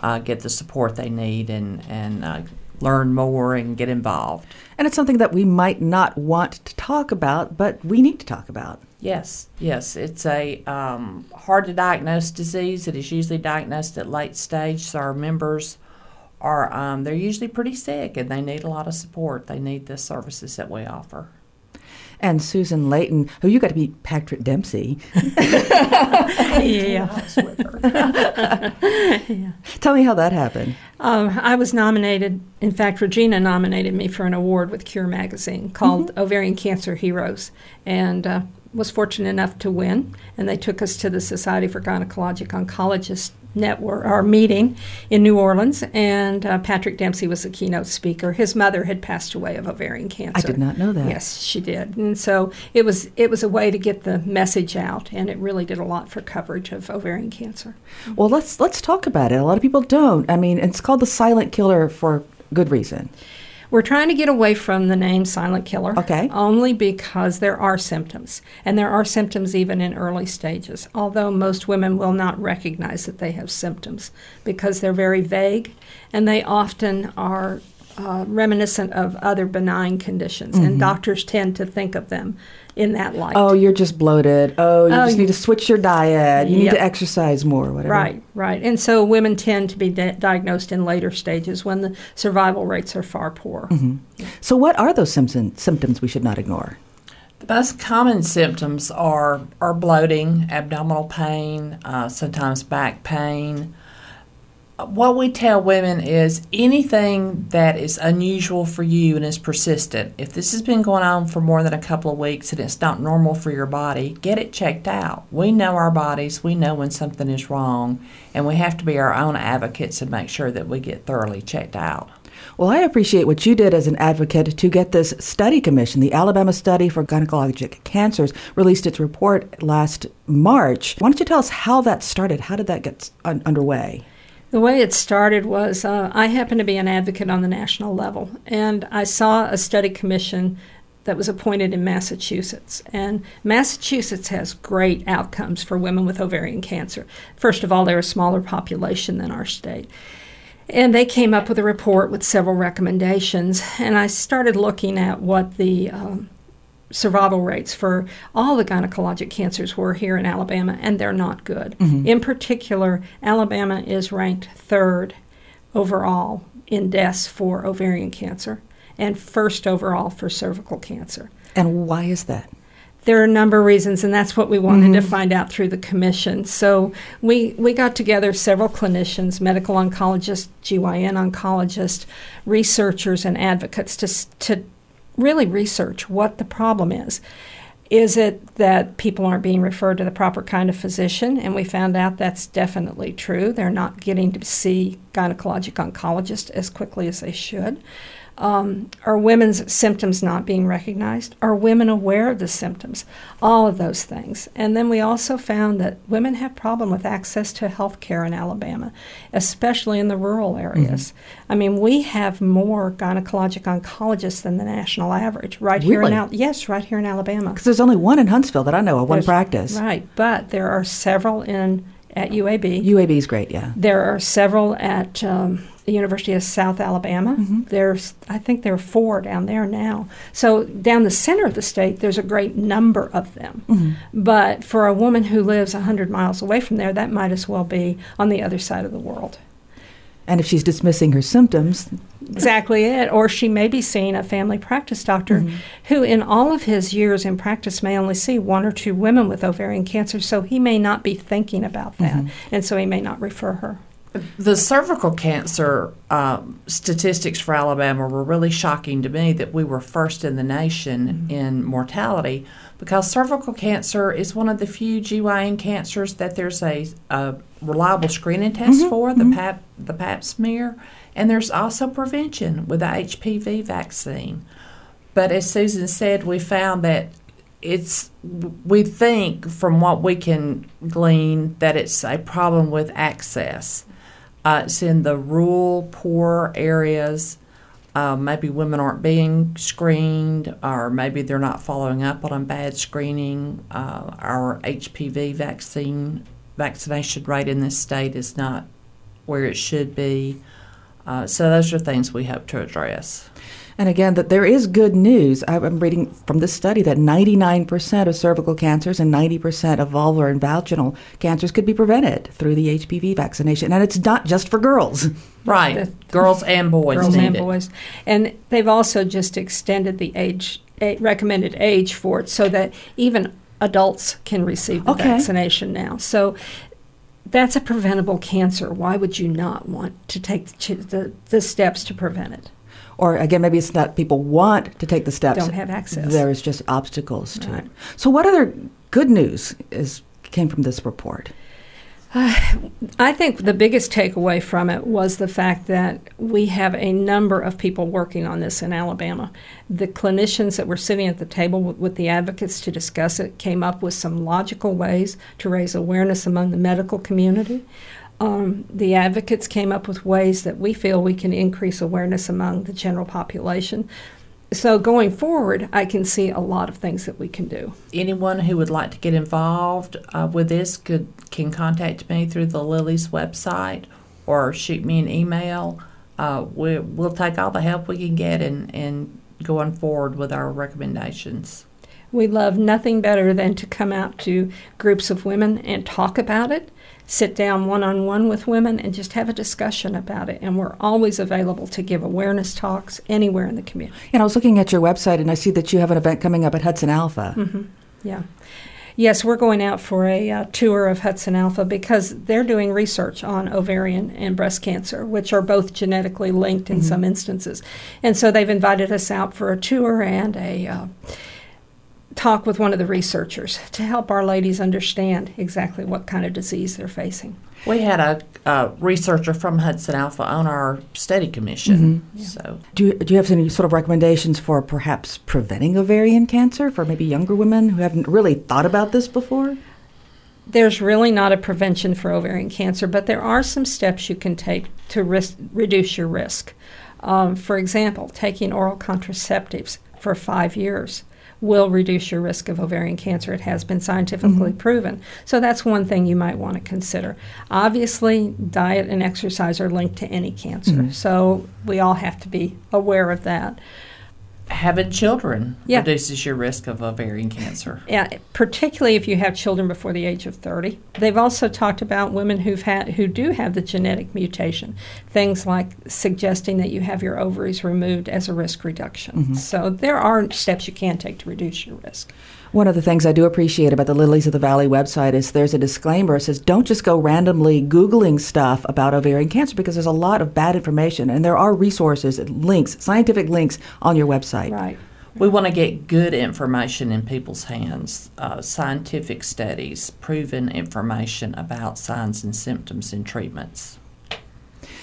uh, get the support they need, and, and uh, learn more and get involved. And it's something that we might not want to talk about, but we need to talk about. Yes, yes. It's a um, hard to diagnose disease. It is usually diagnosed at late stage, so our members are um, they're usually pretty sick and they need a lot of support. They need the services that we offer and Susan Leighton, who you got to be Patrick Dempsey. yeah. yeah. Tell me how that happened. Um, I was nominated, in fact, Regina nominated me for an award with Cure magazine called mm-hmm. Ovarian Cancer Heroes. And uh, was fortunate enough to win, and they took us to the Society for Gynecologic Oncologists network our meeting in New Orleans, and uh, Patrick Dempsey was the keynote speaker. His mother had passed away of ovarian cancer. I did not know that. Yes, she did, and so it was it was a way to get the message out, and it really did a lot for coverage of ovarian cancer. Well, let's let's talk about it. A lot of people don't. I mean, it's called the silent killer for good reason. We're trying to get away from the name silent killer. Okay. Only because there are symptoms, and there are symptoms even in early stages, although most women will not recognize that they have symptoms because they're very vague and they often are uh, reminiscent of other benign conditions, mm-hmm. and doctors tend to think of them in that light. Oh, you're just bloated. Oh, you oh, just need to switch your diet. You yep. need to exercise more, whatever. Right, right. And so women tend to be di- diagnosed in later stages when the survival rates are far poor. Mm-hmm. So, what are those symptom- symptoms we should not ignore? The most common symptoms are, are bloating, abdominal pain, uh, sometimes back pain, what we tell women is anything that is unusual for you and is persistent, if this has been going on for more than a couple of weeks and it's not normal for your body, get it checked out. We know our bodies, we know when something is wrong, and we have to be our own advocates and make sure that we get thoroughly checked out. Well, I appreciate what you did as an advocate to get this study commission. The Alabama Study for Gynecologic Cancers released its report last March. Why don't you tell us how that started? How did that get un- underway? The way it started was uh, I happen to be an advocate on the national level, and I saw a study commission that was appointed in Massachusetts. And Massachusetts has great outcomes for women with ovarian cancer. First of all, they're a smaller population than our state. And they came up with a report with several recommendations. And I started looking at what the um, survival rates for all the gynecologic cancers were here in Alabama, and they're not good. Mm-hmm. In particular, Alabama is ranked third overall in deaths for ovarian cancer and first overall for cervical cancer. And why is that? There are a number of reasons, and that's what we wanted mm-hmm. to find out through the commission. So we, we got together several clinicians, medical oncologists, GYN oncologists, researchers, and advocates to, to really research what the problem is. Is it that people aren't being referred to the proper kind of physician? And we found out that's definitely true. They're not getting to see gynecologic oncologists as quickly as they should. Um, are women's symptoms not being recognized? Are women aware of the symptoms? All of those things. And then we also found that women have problem with access to health care in Alabama, especially in the rural areas. Mm-hmm. I mean, we have more gynecologic oncologists than the national average right really? here in Al- yes, right here in Alabama. Because there's only one in Huntsville that I know of, one practice. Right, but there are several in at UAB. UAB is great, yeah. There are several at um, the University of South Alabama. Mm-hmm. There's, I think there are four down there now. So down the center of the state, there's a great number of them. Mm-hmm. But for a woman who lives 100 miles away from there, that might as well be on the other side of the world. And if she's dismissing her symptoms, exactly it. Or she may be seeing a family practice doctor mm-hmm. who, in all of his years in practice, may only see one or two women with ovarian cancer, so he may not be thinking about that, mm-hmm. and so he may not refer her. The cervical cancer um, statistics for Alabama were really shocking to me that we were first in the nation mm-hmm. in mortality because cervical cancer is one of the few GYN cancers that there's a, a reliable screening test mm-hmm. for, the, mm-hmm. pap, the pap smear, and there's also prevention with the HPV vaccine. But as Susan said, we found that it's we think from what we can glean that it's a problem with access uh, it's in the rural, poor areas. Uh, maybe women aren't being screened, or maybe they're not following up on bad screening. Uh, our HPV vaccine vaccination rate in this state is not where it should be. Uh, so those are things we hope to address. And again, that there is good news. I'm reading from this study that 99% of cervical cancers and 90% of vulvar and vaginal cancers could be prevented through the HPV vaccination. And it's not just for girls. Right. girls and boys. Girls and it. boys. And they've also just extended the age recommended age for it so that even adults can receive the okay. vaccination now. So that's a preventable cancer. Why would you not want to take the, the, the steps to prevent it? Or again, maybe it's not people want to take the steps. Don't have access. There is just obstacles to right. it. So, what other good news is came from this report? Uh, I think the biggest takeaway from it was the fact that we have a number of people working on this in Alabama. The clinicians that were sitting at the table with, with the advocates to discuss it came up with some logical ways to raise awareness among the medical community um, the advocates came up with ways that we feel we can increase awareness among the general population. So going forward, I can see a lot of things that we can do. Anyone who would like to get involved uh, with this could can contact me through the Lily's website or shoot me an email. Uh, we, we'll take all the help we can get and, and going forward with our recommendations. We love nothing better than to come out to groups of women and talk about it sit down one on one with women and just have a discussion about it. And we're always available to give awareness talks anywhere in the community. And I was looking at your website and I see that you have an event coming up at Hudson Alpha. Mm-hmm. Yeah. Yes, we're going out for a uh, tour of Hudson Alpha because they're doing research on ovarian and breast cancer, which are both genetically linked in mm-hmm. some instances. And so they've invited us out for a tour and a. Uh, talk with one of the researchers to help our ladies understand exactly what kind of disease they're facing. We had a, a researcher from Hudson Alpha on our study commission. Mm-hmm. Yeah. So, do you, do you have any sort of recommendations for perhaps preventing ovarian cancer for maybe younger women who haven't really thought about this before? There's really not a prevention for ovarian cancer, but there are some steps you can take to risk, reduce your risk. Um, for example, taking oral contraceptives for five years will reduce your risk of ovarian cancer. It has been scientifically mm-hmm. proven. So that's one thing you might want to consider. Obviously, diet and exercise are linked to any cancer. Mm-hmm. So we all have to be aware of that having children yeah. reduces your risk of ovarian cancer. Yeah, particularly if you have children before the age of 30. They've also talked about women who've had who do have the genetic mutation, things like suggesting that you have your ovaries removed as a risk reduction. Mm-hmm. So there are steps you can take to reduce your risk. One of the things I do appreciate about the Lilies of the Valley website is there's a disclaimer. It says, don't just go randomly Googling stuff about ovarian cancer because there's a lot of bad information and there are resources, links, scientific links on your website. Right. We want to get good information in people's hands, uh, scientific studies, proven information about signs and symptoms and treatments.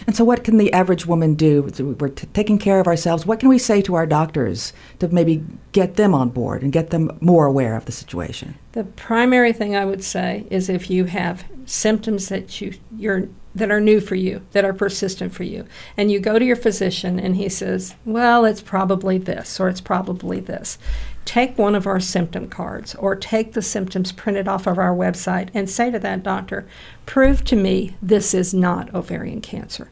And so, what can the average woman do? We're t- taking care of ourselves. What can we say to our doctors to maybe get them on board and get them more aware of the situation? The primary thing I would say is if you have symptoms that you you're that are new for you, that are persistent for you, and you go to your physician and he says, "Well, it's probably this or it's probably this." Take one of our symptom cards or take the symptoms printed off of our website and say to that doctor, "Prove to me this is not ovarian cancer."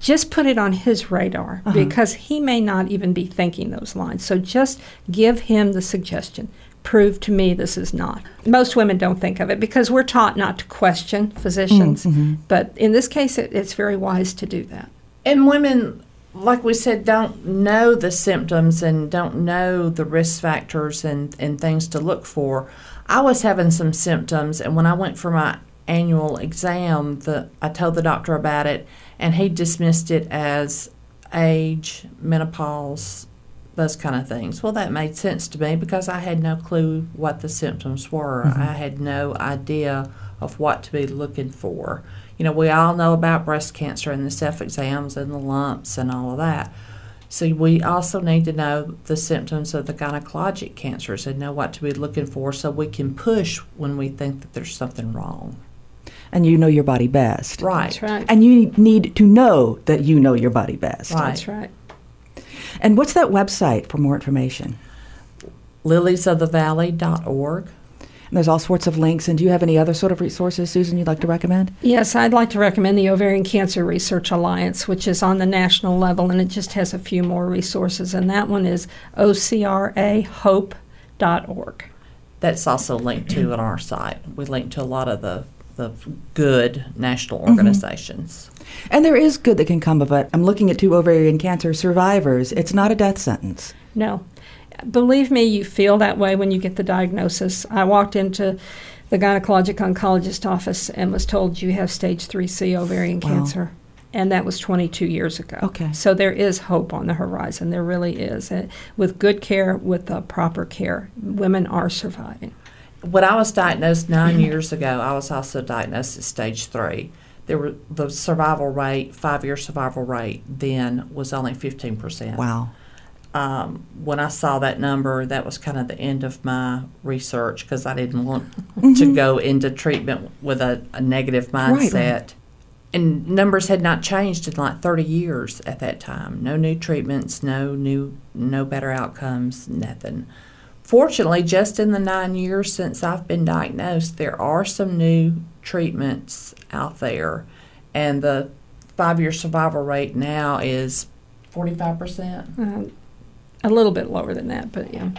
just put it on his radar uh-huh. because he may not even be thinking those lines. So just give him the suggestion prove to me this is not. Most women don't think of it because we're taught not to question physicians, Mm-hmm. but in this case, it, it's very wise to do that. And women, like we said, don't know the symptoms and don't know the risk factors and, and things to look for. I was having some symptoms, and when I went for my annual exam, the I told the doctor about it, and he dismissed it as age, menopause, those kind of things. Well, that made sense to me because I had no clue what the symptoms were. Mm-hmm. I had no idea of what to be looking for. You know, we all know about breast cancer and the self exams and the lumps and all of that. So we also need to know the symptoms of the gynecologic cancers and know what to be looking for so we can push when we think that there's something wrong. And you know your body best. Right. That's right. And you need to know that you know your body best. Right. That's right. And what's that website for more information? Liliesofthevalley.org. And there's all sorts of links. And do you have any other sort of resources, Susan, you'd like to recommend? Yes, I'd like to recommend the Ovarian Cancer Research Alliance, which is on the national level, and it just has a few more resources. And that one is ocrahope.org. That's also linked to on our site. We link to a lot of the, the good national mm-hmm. organizations. And there is good that can come of it. I'm looking at two ovarian cancer survivors. It's not a death sentence. No. Believe me, you feel that way when you get the diagnosis. I walked into the gynecologic oncologist office and was told you have stage 3C ovarian Wow. cancer. And that was 22 years ago. Okay. So there is hope on the horizon. There really is. With good care, with the proper care, women are surviving. When I was diagnosed nine years ago, I was also diagnosed at stage three. There were the survival rate, five year survival rate then was only fifteen percent. Wow. Um, when I saw that number, that was kind of the end of my research because I didn't want Mm-hmm. to go into treatment with a, a negative mindset. right. And numbers had not changed in like 30 years at that time. No new treatments, no new, no better outcomes, nothing. Fortunately, just in the nine years since I've been diagnosed, there are some new treatments out there, and the five-year survival rate now is 45%. Uh, a little bit lower than that, but yeah.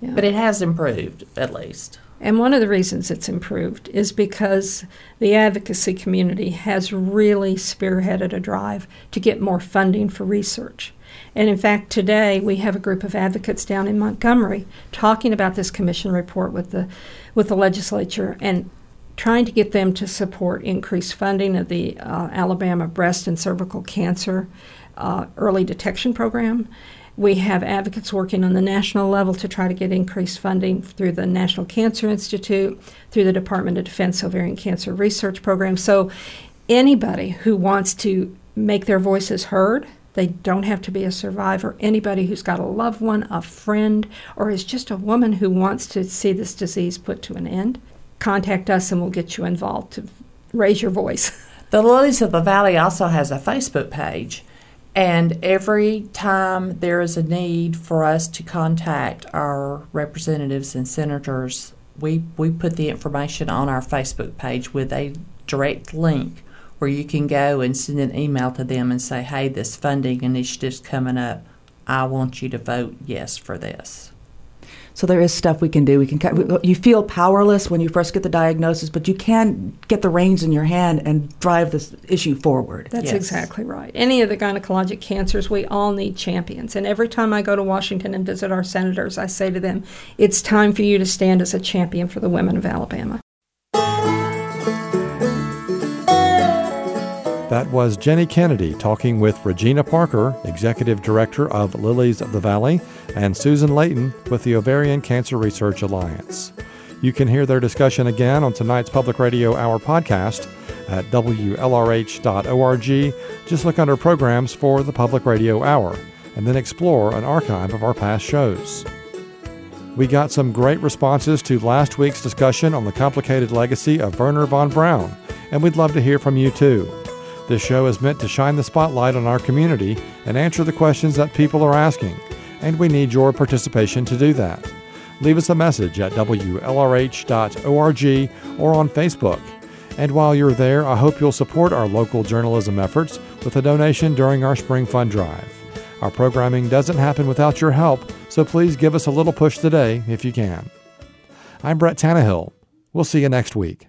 yeah. But it has improved, at least. And one of the reasons it's improved is because the advocacy community has really spearheaded a drive to get more funding for research. And in fact, today we have a group of advocates down in Montgomery talking about this commission report with the with the legislature and trying to get them to support increased funding of the uh, Alabama breast and cervical cancer uh, early detection program. We have advocates working on the national level to try to get increased funding through the National Cancer Institute, through the Department of Defense Ovarian Cancer Research Program. So, anybody who wants to make their voices heard, they don't have to be a survivor. Anybody who's got a loved one, a friend, or is just a woman who wants to see this disease put to an end, contact us and we'll get you involved to raise your voice. The Lilies of the Valley also has a Facebook page. And every time there is a need for us to contact our representatives and senators, we, we put the information on our Facebook page with a direct link where you can go and send an email to them and say, hey, this funding initiative's coming up. I want you to vote yes for this. So there is stuff we can do. We can. You feel powerless when you first get the diagnosis, but you can get the reins in your hand and drive this issue forward. That's Yes. exactly right. Any of the gynecologic cancers, we all need champions. And every time I go to Washington and visit our senators, I say to them, it's time for you to stand as a champion for the women of Alabama. That was Ginny Kennedy talking with Regina Parker, Executive Director of Lilies of the Valley, and Susan Leighton with the Ovarian Cancer Research Alliance. You can hear their discussion again on tonight's Public Radio Hour podcast at WLRH.org. Just look under programs for the Public Radio Hour and then explore an archive of our past shows. We got some great responses to last week's discussion on the complicated legacy of Wernher von Braun, and we'd love to hear from you too. This show is meant to shine the spotlight on our community and answer the questions that people are asking, and we need your participation to do that. Leave us a message at WLRH.org or on Facebook. And while you're there, I hope you'll support our local journalism efforts with a donation during our Spring Fund Drive. Our programming doesn't happen without your help, so please give us a little push today if you can. I'm Brett Tannehill. We'll see you next week.